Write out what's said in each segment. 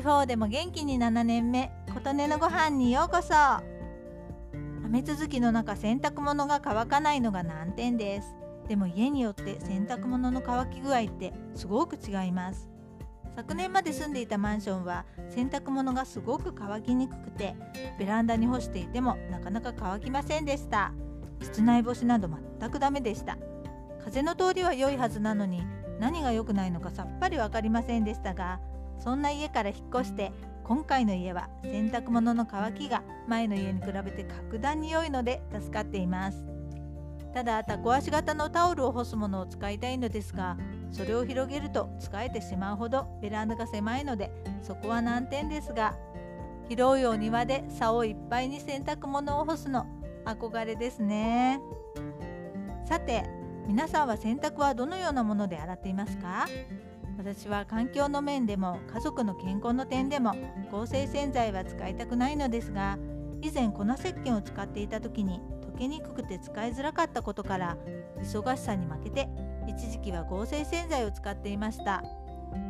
地方でも元気に7年目琴音のご飯にようこそ。雨続きの中洗濯物が乾かないのが難点です。でも家によって洗濯物の乾き具合ってすごく違います。昨年まで住んでいたマンションは洗濯物がすごく乾きにくくてベランダに干していてもなかなか乾きませんでした。室内干しなど全くダメでした。風の通りは良いはずなのに何が良くないのかさっぱり分かりませんでしたがそんな家から引っ越して今回の家は洗濯物の乾きが前の家に比べて格段に良いので助かっています。ただタコ足型のタオルを干すものを使いたいのですがそれを広げると使えてしまうほどベランダが狭いのでそこは難点ですが広いお庭で竿をいっぱいに洗濯物を干すの憧れですね。さて皆さんは洗濯はどのようなもので洗っていますか？私は環境の面でも家族の健康の点でも合成洗剤は使いたくないのですが以前粉石鹸を使っていた時に溶けにくくて使いづらかったことから忙しさに負けて一時期は合成洗剤を使っていました。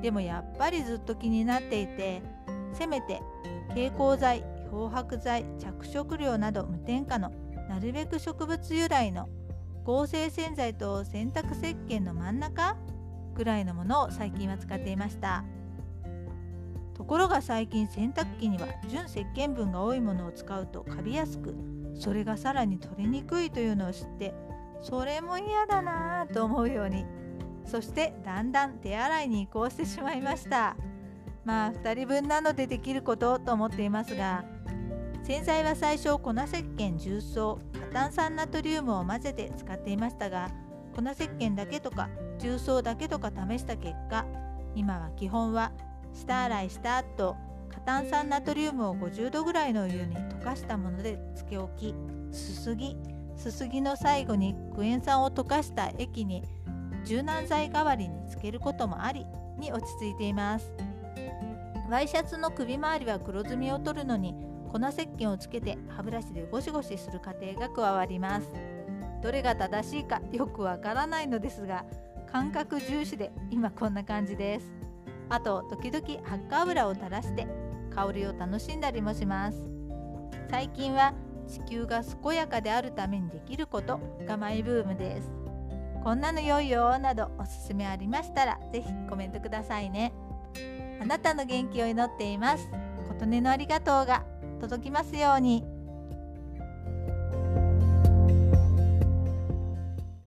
でもやっぱりずっと気になっていてせめて蛍光剤漂白剤着色料など無添加のなるべく植物由来の合成洗剤と洗濯石鹸の真ん中ぐらいのものを最近は使っていました。ところが最近洗濯機には純石鹸分が多いものを使うとカビやすくそれがさらに取りにくいというのを知ってそれも嫌だなぁと思うように。そしてだんだん手洗いに移行してしまいました。まあ2人分なのでできることと思っていますが洗剤は最初粉石鹸重曹炭酸ナトリウムを混ぜて使っていましたが粉石鹸だけとか重曹だけとか試した結果今は基本は下洗いした後過炭酸ナトリウムを50度ぐらいのお湯に溶かしたものでつけ置きすすぎすすぎの最後にクエン酸を溶かした液に柔軟剤代わりにつけることもありに落ち着いています。ワイシャツの首周りは黒ずみを取るのに粉石鹸をつけて歯ブラシでゴシゴシする過程が加わります。どれが正しいかよくわからないのですが感覚重視で今こんな感じです。あと時々ハッカ油を垂らして香りを楽しんだりもします。最近は地球が健やかであるためにできることがマイブームです。こんなの良いよなどおすすめありましたら是非コメントくださいね。あなたの元気を祈っています。琴音のありがとうが。届きますように。